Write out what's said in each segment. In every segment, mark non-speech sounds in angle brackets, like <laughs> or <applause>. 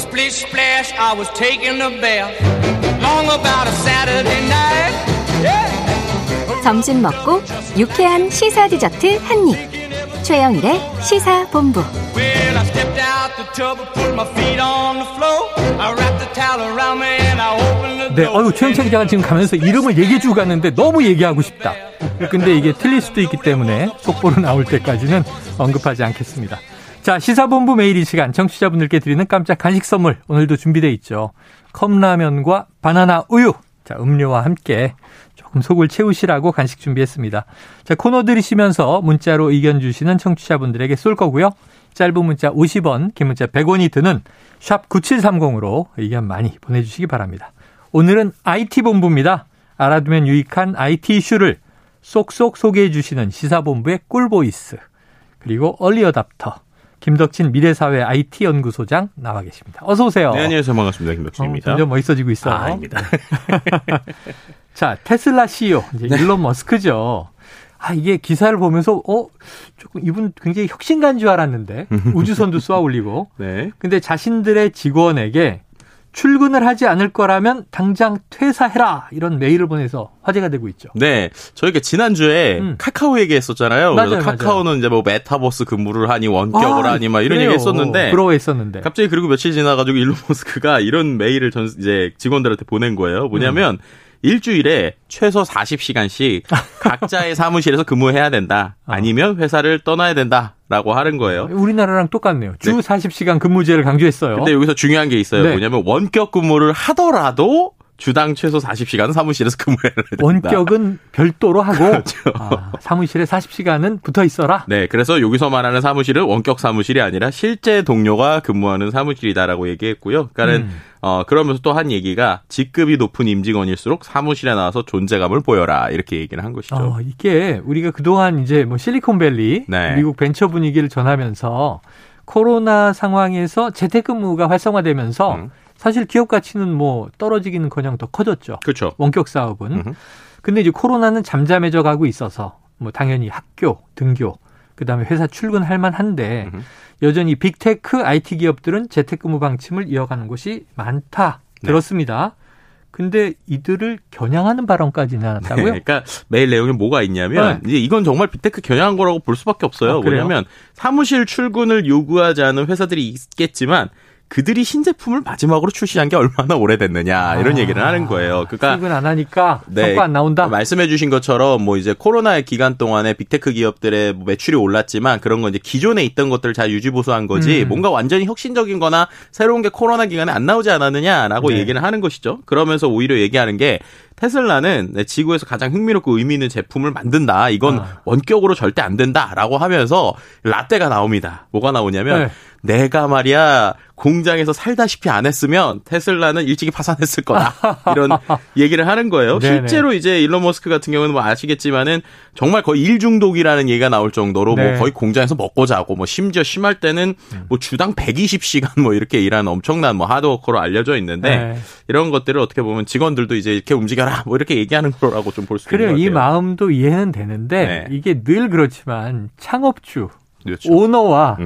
Splish splash, I was taking a bath. Long about a Saturday night. Yeah. 점심 먹고 유쾌한 시사 디저트 한 입. 최영일의 시사 본부. Well, I stepped out the tub and put my feet on the floor. I wrapped the towel around me and I opened the 네, door. 어유 최영창 기자가 지금 가면서 이름을 얘기해주고 갔는데 너무 얘기하고 싶다. 근데 이게 틀릴 수도 있기 때문에 속보로 나올 때까지는 언급하지 않겠습니다. 자, 시사본부 매일 이 시간 청취자분들께 드리는 깜짝 간식 선물 오늘도 준비돼 있죠. 컵라면과 바나나 우유. 자, 음료와 함께 조금 속을 채우시라고 간식 준비했습니다. 자, 코너 들으시면서 문자로 의견 주시는 청취자분들에게 쏠 거고요. 짧은 문자 50원, 긴 문자 100원이 드는 샵 9730으로 의견 많이 보내주시기 바랍니다. 오늘은 IT본부입니다. 알아두면 유익한 IT 이슈를 쏙쏙 소개해 주시는 시사본부의 꿀보이스. 그리고 얼리어답터. 김덕진 미래사회 IT연구소장 나와 계십니다. 어서 오세요. 네, 안녕하세요. 반갑습니다. 어, 김덕진입니다. 점점 멋있어지고 있어요. 아, 아닙니다. <laughs> 자, 테슬라 CEO, 이제 네. 일론 머스크죠. 아, 이게 기사를 보면서, 어, 조금 이분 굉장히 혁신가인 줄 알았는데, <laughs> 우주선도 쏘아 올리고. 네. 근데 자신들의 직원에게 출근을 하지 않을 거라면 당장 퇴사해라! 이런 메일을 보내서 화제가 되고 있죠. 네. 저희가 지난주에 음. 카카오 얘기했었잖아요. 맞아요, 그래서 카카오는 이제 뭐 메타버스 근무를 하니 원격을 아, 하니 막 이런 그래요. 얘기 했었는데 부러워했었는데. 갑자기 그리고 며칠 지나가지고 일론 머스크가 이런 메일을 전 이제 직원들한테 보낸 거예요. 뭐냐면 일주일에 최소 40시간씩 <laughs> 각자의 사무실에서 근무해야 된다. 어. 아니면 회사를 떠나야 된다 라고 하는 거예요. 우리나라랑 똑같네요. 주 네. 40시간 근무제를 강조했어요. 근데 여기서 중요한 게 있어요. 네. 뭐냐면 원격 근무를 하더라도 주당 최소 40시간은 사무실에서 근무해야 된다. 원격은 별도로 하고 그렇죠. 아, 사무실에 40시간은 붙어 있어라. 네, 그래서 여기서 말하는 사무실은 원격 사무실이 아니라 실제 동료가 근무하는 사무실이다라고 얘기했고요. 그러니까는 음. 어 그러면서 또 한 얘기가 직급이 높은 임직원일수록 사무실에 나와서 존재감을 보여라 이렇게 얘기를 한 것이죠. 어, 이게 우리가 그동안 이제 뭐 실리콘밸리 네. 미국 벤처 분위기를 전하면서 코로나 상황에서 재택근무가 활성화되면서 음. 사실 기업 가치는 뭐 떨어지기는커녕 더 커졌죠. 그렇죠. 원격 사업은. 음흠. 근데 이제 코로나는 잠잠해져 가고 있어서 뭐 당연히 학교, 등교, 그다음에 회사 출근할 만한데 음흠. 여전히 빅테크 IT 기업들은 재택근무 방침을 이어가는 곳이 많다 네. 들었습니다. 근데 이들을 겨냥하는 발언까지 나왔다고요? <laughs> 네, 그러니까 메일 내용에 뭐가 있냐면 이제 이건 정말 빅테크 겨냥한 거라고 볼 수밖에 없어요. 아? 뭐냐면 사무실 출근을 요구하지 않은 회사들이 있겠지만 그들이 신제품을 마지막으로 출시한 게 얼마나 오래됐느냐 이런 아, 얘기를 하는 거예요. 그러니까 출근 안 하니까 네. 성과 안 나온다. 말씀해 주신 것처럼 뭐 이제 코로나의 기간 동안에 빅테크 기업들의 뭐 매출이 올랐지만 그런 건 이제 기존에 있던 것들을 잘 유지 보수한 거지 음. 뭔가 완전히 혁신적인 거나 새로운 게 코로나 기간에 안 나오지 않았느냐라고 네. 얘기를 하는 것이죠. 그러면서 오히려 얘기하는 게 테슬라는 네, 지구에서 가장 흥미롭고 의미 있는 제품을 만든다. 이건 아. 원격으로 절대 안 된다라고 하면서 라떼가 나옵니다. 뭐가 나오냐면 네. 내가 말이야 공장에서 살다시피 안 했으면 테슬라는 일찍이 파산했을 거다. <laughs> 이런 얘기를 하는 거예요. 네네. 실제로 이제 일론 머스크 같은 경우는 뭐 아시겠지만은 정말 거의 일 중독이라는 얘기가 나올 정도로 네. 음. 뭐 거의 공장에서 먹고 자고 뭐 심지어 심할 때는 뭐 주당 120시간 뭐 이렇게 일하는 엄청난 뭐 하드워커로 알려져 있는데 네. 이런 것들을 어떻게 보면 직원들도 이제 이렇게 움직여라 뭐 이렇게 얘기하는 거라고 좀 볼 수 있는 그래요. 것 같아요. 이 마음도 이해는 되는데 네. 이게 늘 그렇지만 창업주, 그렇죠. 오너와.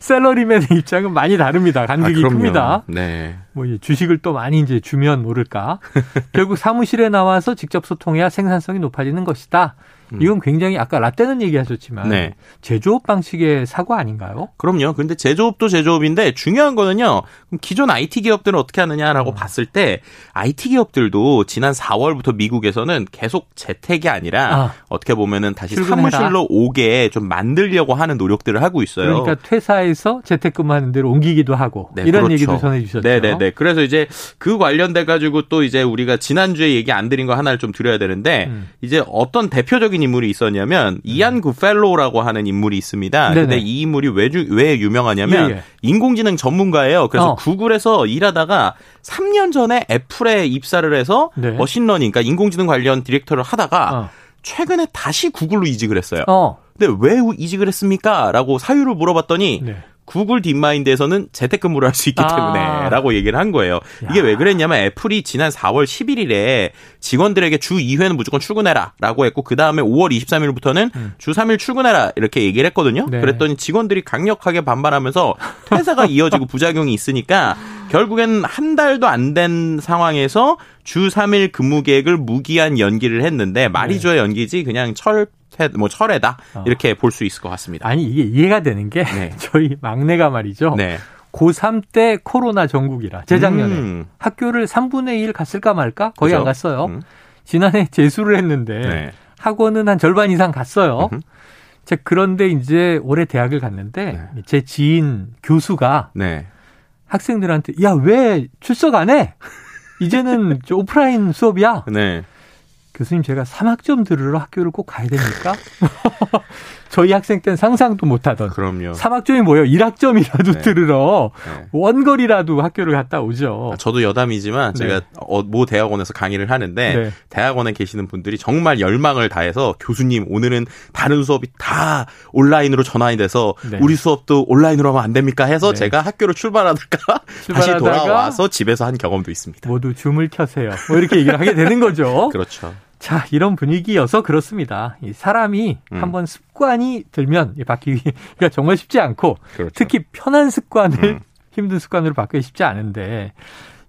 셀러리맨의 <laughs> 입장은 많이 다릅니다. 아, 간극이 그럼요. 큽니다. 네. 뭐 주식을 또 많이 이제 주면 모를까. <laughs> 결국 사무실에 나와서 직접 소통해야 생산성이 높아지는 것이다. 이건 굉장히 아까 라떼는 얘기하셨지만 음. 네. 제조업 방식의 사고 아닌가요? 그럼요. 근데 제조업도 제조업인데 중요한 거는요. 기존 IT 기업들은 어떻게 하느냐라고 음. 봤을 때 IT 기업들도 지난 4월부터 미국에서는 계속 재택이 아니라 아. 어떻게 보면은 다시 출근해라. 사무실로 오게 좀 만들려고 하는 노력들을 하고 있어요. 그러니까 퇴사해서 재택근무하는 데로 옮기기도 하고 네, 이런 그렇죠. 얘기도 전해 주셨죠. 네 네 네. 그래서 이제 그 관련돼 가지고 또 이제 우리가 지난주에 얘기 안 드린 거 하나를 좀 드려야 되는데 음. 이제 어떤 대표적인 인물이 있었냐면 이안 구펠로우라고 하는 인물이 있습니다. 네네. 근데 이 인물이 왜, 주- 왜 유명하냐면 예, 예. 인공지능 전문가예요. 그래서 어. 구글에서 일하다가 3년 전에 애플에 입사를 해서 네. 머신러닝, 그러니까 인공지능 관련 디렉터를 하다가 어. 최근에 다시 구글로 이직을 했어요. 어. 근데 왜 이직을 했습니까? 라고 사유를 물어봤더니 네. 구글 딥마인드에서는 재택근무를 할 수 있기 아. 때문에라고 얘기를 한 거예요. 이게 왜 그랬냐면 애플이 지난 4월 11일에 직원들에게 주 2회는 무조건 출근해라라고 했고 그 다음에 5월 23일부터는 주 3일 출근해라 이렇게 얘기를 했거든요. 음. 네. 그랬더니 직원들이 강력하게 반발하면서 퇴사가 이어지고 부작용이 있으니까 결국엔 한 달도 안 된 상황에서 주 3일 근무 계획을 무기한 연기를 했는데 말이 네. 줘야 연기지 그냥 철, 뭐 철회다 어. 이렇게 볼 수 있을 것 같습니다. 아니 이게 이해가 되는 게 네. <laughs> 저희 막내가 말이죠. 네. 고3 때 코로나 전국이라 재작년에 음. 학교를 3분의 1 갔을까 말까 거의 그죠? 안 갔어요. 음. 지난해 <laughs> 재수를 했는데 네. 학원은 한 절반 이상 갔어요. 음흠. 자, 그런데 이제 올해 대학을 갔는데 네. 제 지인 교수가 네. 학생들한테 야 왜 출석 안 해? 이제는 저 오프라인 수업이야. 네. 교수님 제가 3학점 들으러 학교를 꼭 가야 됩니까? <laughs> 저희 학생 때는 상상도 못하던 그럼요. 3학점이 뭐예요? 1학점이라도 네. 들으러 네. 원거리라도 학교를 갔다 오죠. 아, 저도 여담이지만 제가 어, 모 대학원에서 강의를 하는데 네. 대학원에 계시는 분들이 정말 열망을 다해서 교수님 오늘은 다른 수업이 다 온라인으로 전환이 돼서 네. 우리 수업도 온라인으로 하면 안 됩니까 해서 네. 제가 학교를 출발하다가 <laughs> 다시 돌아와서 집에서 한 경험도 있습니다. 모두 줌을 켜세요. 뭐 이렇게 얘기를 하게 되는 거죠. <laughs> 그렇죠. 자, 이런 분위기여서 그렇습니다. 이 사람이 음. 한번 습관이 들면 이 바뀌기가 정말 쉽지 않고 그렇죠. 특히 편한 습관을 음. 힘든 습관으로 바꾸기 쉽지 않은데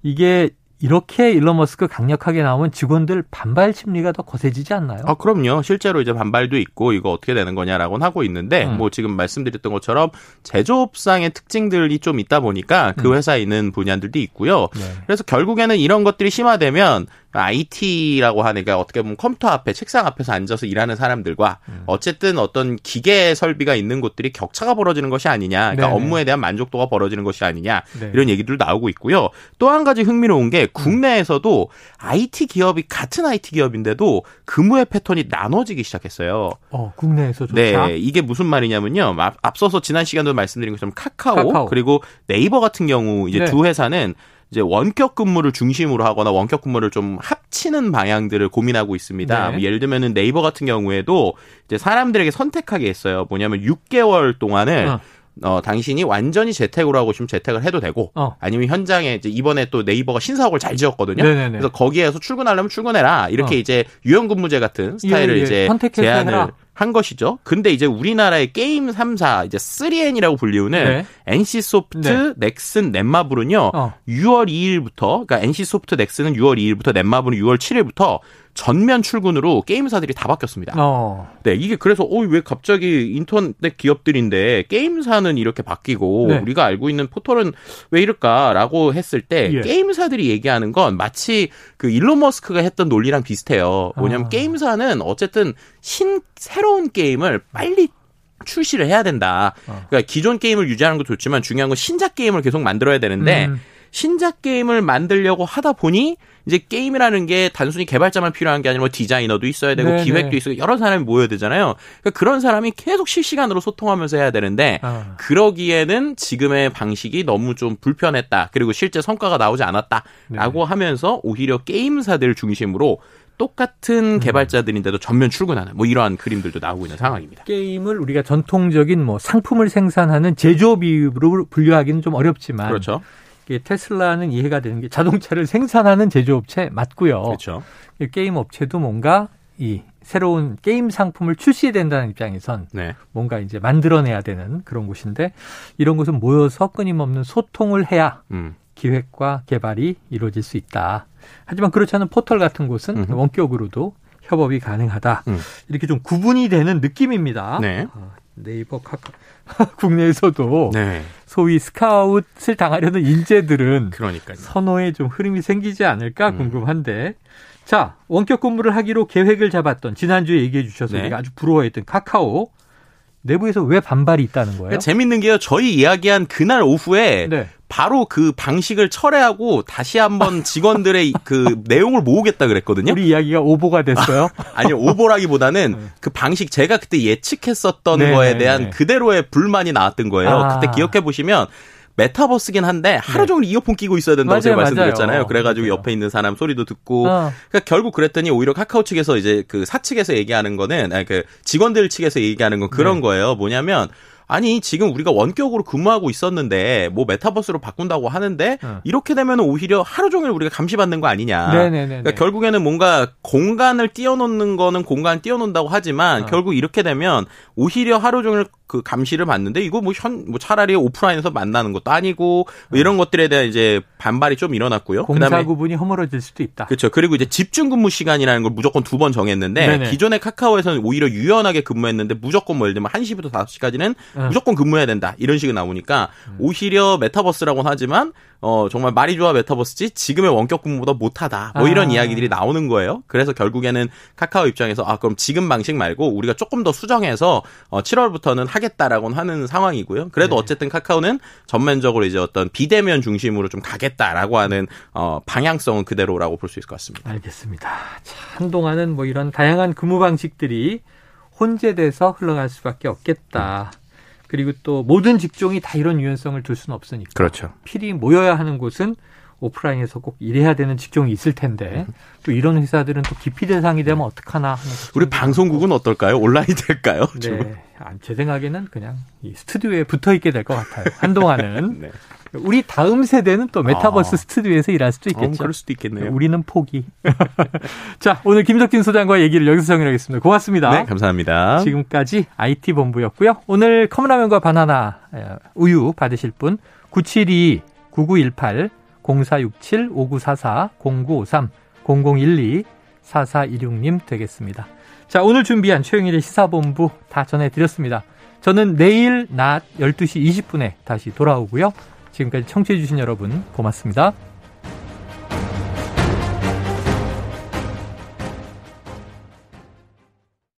이게 이렇게 일론 머스크 강력하게 나오면 직원들 반발 심리가 더 거세지지 않나요? 아, 그럼요. 실제로 이제 반발도 있고 이거 어떻게 되는 거냐라고는 하고 있는데 음. 뭐 지금 말씀드렸던 것처럼 제조업상의 특징들이 좀 있다 보니까 그 음. 회사에 있는 분야들도 있고요. 네. 그래서 결국에는 이런 것들이 심화되면 IT라고 하는 게 어떻게 보면 컴퓨터 앞에 책상 앞에서 앉아서 일하는 사람들과 음. 어쨌든 어떤 기계 설비가 있는 곳들이 격차가 벌어지는 것이 아니냐. 그러니까 네네. 업무에 대한 만족도가 벌어지는 것이 아니냐. 네. 이런 얘기들도 나오고 있고요. 또 한 가지 흥미로운 게 국내에서도 IT 기업이 같은 IT 기업인데도 근무의 패턴이 나눠지기 시작했어요. 어, 국내에서조차 네, 이게 무슨 말이냐면요. 앞- 앞서서 지난 시간도 말씀드린 것처럼 카카오, 카카오. 그리고 네이버 같은 경우 이제 네. 두 회사는 이제 원격 근무를 중심으로 하거나 원격 근무를 좀 합치는 방향들을 고민하고 있습니다. 네. 뭐 예를 들면은 네이버 같은 경우에도 이제 사람들에게 선택하게 했어요. 뭐냐면 6개월 동안을 어. 어, 당신이 완전히 재택으로 하고 싶으면 재택을 해도 되고, 어. 아니면 현장에 이제 이번에 또 네이버가 신사옥을 잘 지었거든요. 네네네. 그래서 거기에서 출근하려면 출근해라. 이렇게 어. 이제 유연근무제 같은 스타일을 예, 예. 이제 제안을 해라. 한 것이죠. 근데 이제 우리나라의 게임 3사, 이제 3N이라고 불리우는 네. NC소프트, 네. 넥슨, 넷마블은요, 어. 6월 2일부터, 그러니까 NC소프트, 넥슨은 6월 2일부터, 넷마블은 6월 7일부터 전면 출근으로 게임사들이 다 바뀌었습니다. 어. 네, 이게 그래서 어 왜 갑자기 인터넷 기업들인데 게임사는 이렇게 바뀌고 네. 우리가 알고 있는 포털은 왜 이럴까라고 했을 때 예. 게임사들이 얘기하는 건 마치 그 일론 머스크가 했던 논리랑 비슷해요. 뭐냐면 아. 게임사는 어쨌든 신 새로운 게임을 빨리 출시를 해야 된다. 어. 그러니까 기존 게임을 유지하는 것도 좋지만 중요한 건 신작 게임을 계속 만들어야 되는데 음. 신작 게임을 만들려고 하다 보니 이제 게임이라는 게 단순히 개발자만 필요한 게 아니라 뭐 디자이너도 있어야 되고 네네. 기획도 있어야 여러 사람이 모여야 되잖아요. 그러니까 그런 사람이 계속 실시간으로 소통하면서 해야 되는데 아. 그러기에는 지금의 방식이 너무 좀 불편했다. 그리고 실제 성과가 나오지 네. 않았다라고 하면서 오히려 게임사들 중심으로 음. 똑같은 개발자들인데도 전면 출근하는 뭐 이러한 그림들도 나오고 있는 상황입니다. 게임을 우리가 전통적인 뭐 상품을 생산하는 제조업으로 분류하기는 좀 어렵지만 그렇죠. 이게 테슬라는 이해가 되는 게 자동차를 생산하는 제조업체 맞고요. 그렇죠. 이 게임 업체도 뭔가 이 새로운 게임 상품을 출시해야 된다는 입장에선 네. 뭔가 이제 만들어내야 되는 그런 곳인데 이런 곳은 모여서 끊임없는 소통을 해야 음. 기획과 개발이 이루어질 수 있다. 하지만 그렇지 않은 포털 같은 곳은 음흠. 원격으로도 협업이 가능하다. 음. 이렇게 좀 구분이 되는 느낌입니다. 네. 어, 네이버 카카 <laughs> 국내에서도 네. 소위 스카웃을 당하려는 인재들은 그러니까요. 선호에 좀 흐름이 생기지 않을까 음. 궁금한데. 자, 원격 근무를 하기로 계획을 잡았던 지난주에 얘기해 주셔서 네. 우리가 아주 부러워했던 카카오 내부에서 왜 반발이 있다는 거예요? 그러니까 재밌는 게요. 저희 이야기한 그날 오후에 네. 바로 그 방식을 철회하고 다시 한번 <laughs> 직원들의 그 내용을 모으겠다 그랬거든요. 우리 이야기가 오보가 됐어요. <laughs> 아니 오보라기보다는 그 방식 제가 그때 예측했었던 네, 거에 네, 대한 네. 그대로의 불만이 나왔던 거예요. 아. 그때 기억해 보시면 메타버스긴 한데 하루 네. 종일 이어폰 끼고 있어야 된다고 맞아요, 제가 맞아요. 말씀드렸잖아요. 그래가지고 맞아요. 옆에 있는 사람 소리도 듣고 어. 그러니까 결국 그랬더니 오히려 카카오 측에서 이제 그 사측에서 얘기하는 거는 아니 그 직원들 측에서 얘기하는 건 그런 네. 거예요. 뭐냐면 아니 지금 우리가 원격으로 근무하고 있었는데 뭐 메타버스로 바꾼다고 하는데 어. 이렇게 되면 오히려 하루 종일 우리가 감시받는 거 아니냐. 네네네. 그러니까 결국에는 뭔가 공간을 띄워놓는 거는 공간 띄워놓는다고 하지만 어. 결국 이렇게 되면 오히려 하루 종일 그 감시를 받는데 이거 뭐 현 뭐 차라리 오프라인에서 만나는 것도 아니고 뭐 이런 것들에 대한 이제 반발이 좀 일어났고요. 공사 그다음에 구분이 허물어질 수도 있다. 그렇죠. 그리고 이제 집중 근무 시간이라는 걸 무조건 두 번 정했는데 네네. 기존의 카카오에서는 오히려 유연하게 근무했는데 무조건 뭐 예를 들면 1시부터 5시까지는 어. 무조건 근무해야 된다. 이런 식으로 나오니까 음. 오히려 메타버스라고는 하지만 어 정말 말이 좋아 메타버스지 지금의 원격 근무보다 못하다. 뭐 이런 아. 이야기들이 나오는 거예요. 그래서 결국에는 카카오 입장에서 아 그럼 지금 방식 말고 우리가 조금 더 수정해서 어 7월부터는 하겠다라고는 하는 상황이고요. 그래도 네. 어쨌든 카카오는 전면적으로 이제 어떤 비대면 중심으로 좀 가겠다라고 하는 어 방향성은 그대로라고 볼 수 있을 것 같습니다. 알겠습니다. 자, 한동안은 뭐 이런 다양한 근무 방식들이 혼재돼서 흘러갈 수밖에 없겠다. 그리고 또 모든 직종이 다 이런 유연성을 둘 수는 없으니까. 그렇죠. 필히 모여야 하는 곳은 오프라인에서 꼭 일해야 되는 직종이 있을 텐데 또 이런 회사들은 또 기피 대상이 되면 어떡하나 하는 우리 방송국은 어떨까요? 온라인이 될까요? 좀. 네. 아, 제 생각에는 그냥 이 스튜디오에 붙어 있게 될 것 같아요. 한동안은. <laughs> 네. 우리 다음 세대는 또 메타버스 아. 스튜디오에서 일할 수도 어, 있겠죠. 그럴 수도 있겠네요. 우리는 포기. <laughs> 자, 오늘 김석진 소장과 얘기를 여기서 정리하겠습니다. 고맙습니다. 네, 감사합니다. 지금까지 IT 본부였고요. 오늘 컵라면과 바나나 에, 우유 받으실 분 972 9918 0467 5944 0953 0012 4416님 되겠습니다. 자, 오늘 준비한 최영일의 시사본부 다 전해드렸습니다. 저는 내일 낮 12시 20분에 다시 돌아오고요. 지금까지 청취해주신 여러분 고맙습니다.